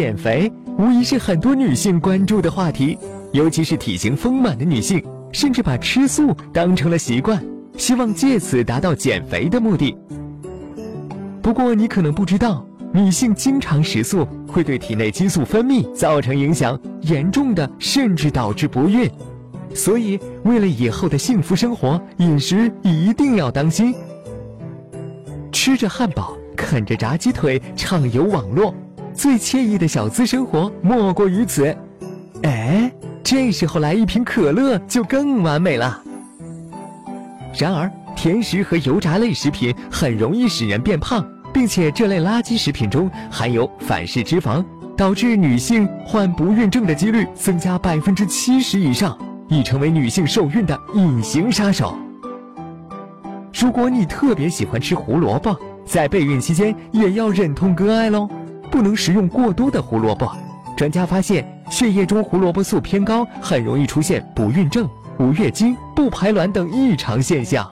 减肥无疑是很多女性关注的话题，尤其是体型丰满的女性，甚至把吃素当成了习惯，希望借此达到减肥的目的。不过，你可能不知道，女性经常食素会对体内激素分泌造成影响，严重的甚至导致不孕。所以，为了以后的幸福生活，饮食一定要当心。吃着汉堡，啃着炸鸡腿，畅游网络，最惬意的小资生活莫过于此。哎，这时候来一瓶可乐就更完美了。然而，甜食和油炸类食品很容易使人变胖，并且这类垃圾食品中含有反式脂肪，导致女性患不孕症的几率增加百分之七十以上，已成为女性受孕的隐形杀手。如果你特别喜欢吃胡萝卜，在备孕期间也要忍痛割爱喽，不能食用过多的胡萝卜。专家发现，血液中胡萝卜素偏高，很容易出现不孕症、无月经、不排卵等异常现象。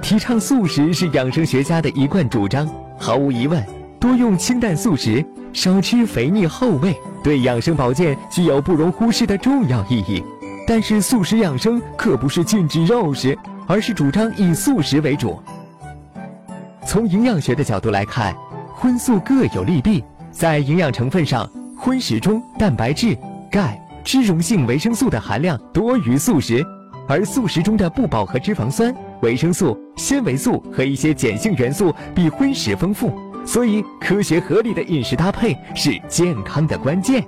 提倡素食是养生学家的一贯主张，毫无疑问，多用清淡素食，少吃肥腻厚味，对养生保健具有不容忽视的重要意义。但是，素食养生可不是禁止肉食。而是主张以素食为主。从营养学的角度来看，荤素各有利弊。在营养成分上，荤食中蛋白质、钙、脂溶性维生素的含量多于素食，而素食中的不饱和脂肪酸、维生素、纤维素和一些碱性元素比荤食丰富。所以，科学合理的饮食搭配是健康的关键。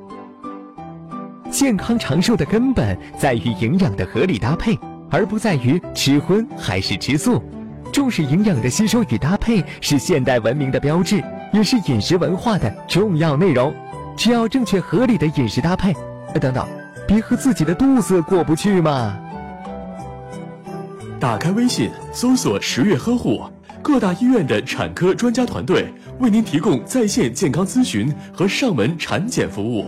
健康长寿的根本在于营养的合理搭配。而不在于吃荤还是吃素，重视营养的吸收与搭配是现代文明的标志，也是饮食文化的重要内容。只要正确合理的饮食搭配，等等，别和自己的肚子过不去嘛。打开微信，搜索“十月呵护”，各大医院的产科专家团队为您提供在线健康咨询和上门产检服务。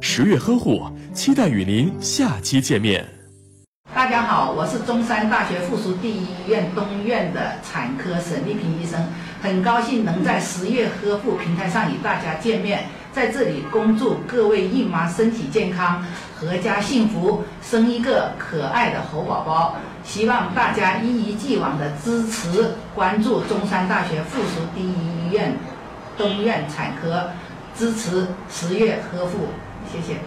十月呵护，期待与您下期见面。大家好，我是中山大学附属第一医院东院的产科沈丽萍医生，很高兴能在十月呵护平台上与大家见面，在这里恭祝各位孕妈身体健康，阖家幸福，生一个可爱的猴宝宝。希望大家一如既往的支持关注中山大学附属第一医院东院产科，支持十月呵护，谢谢。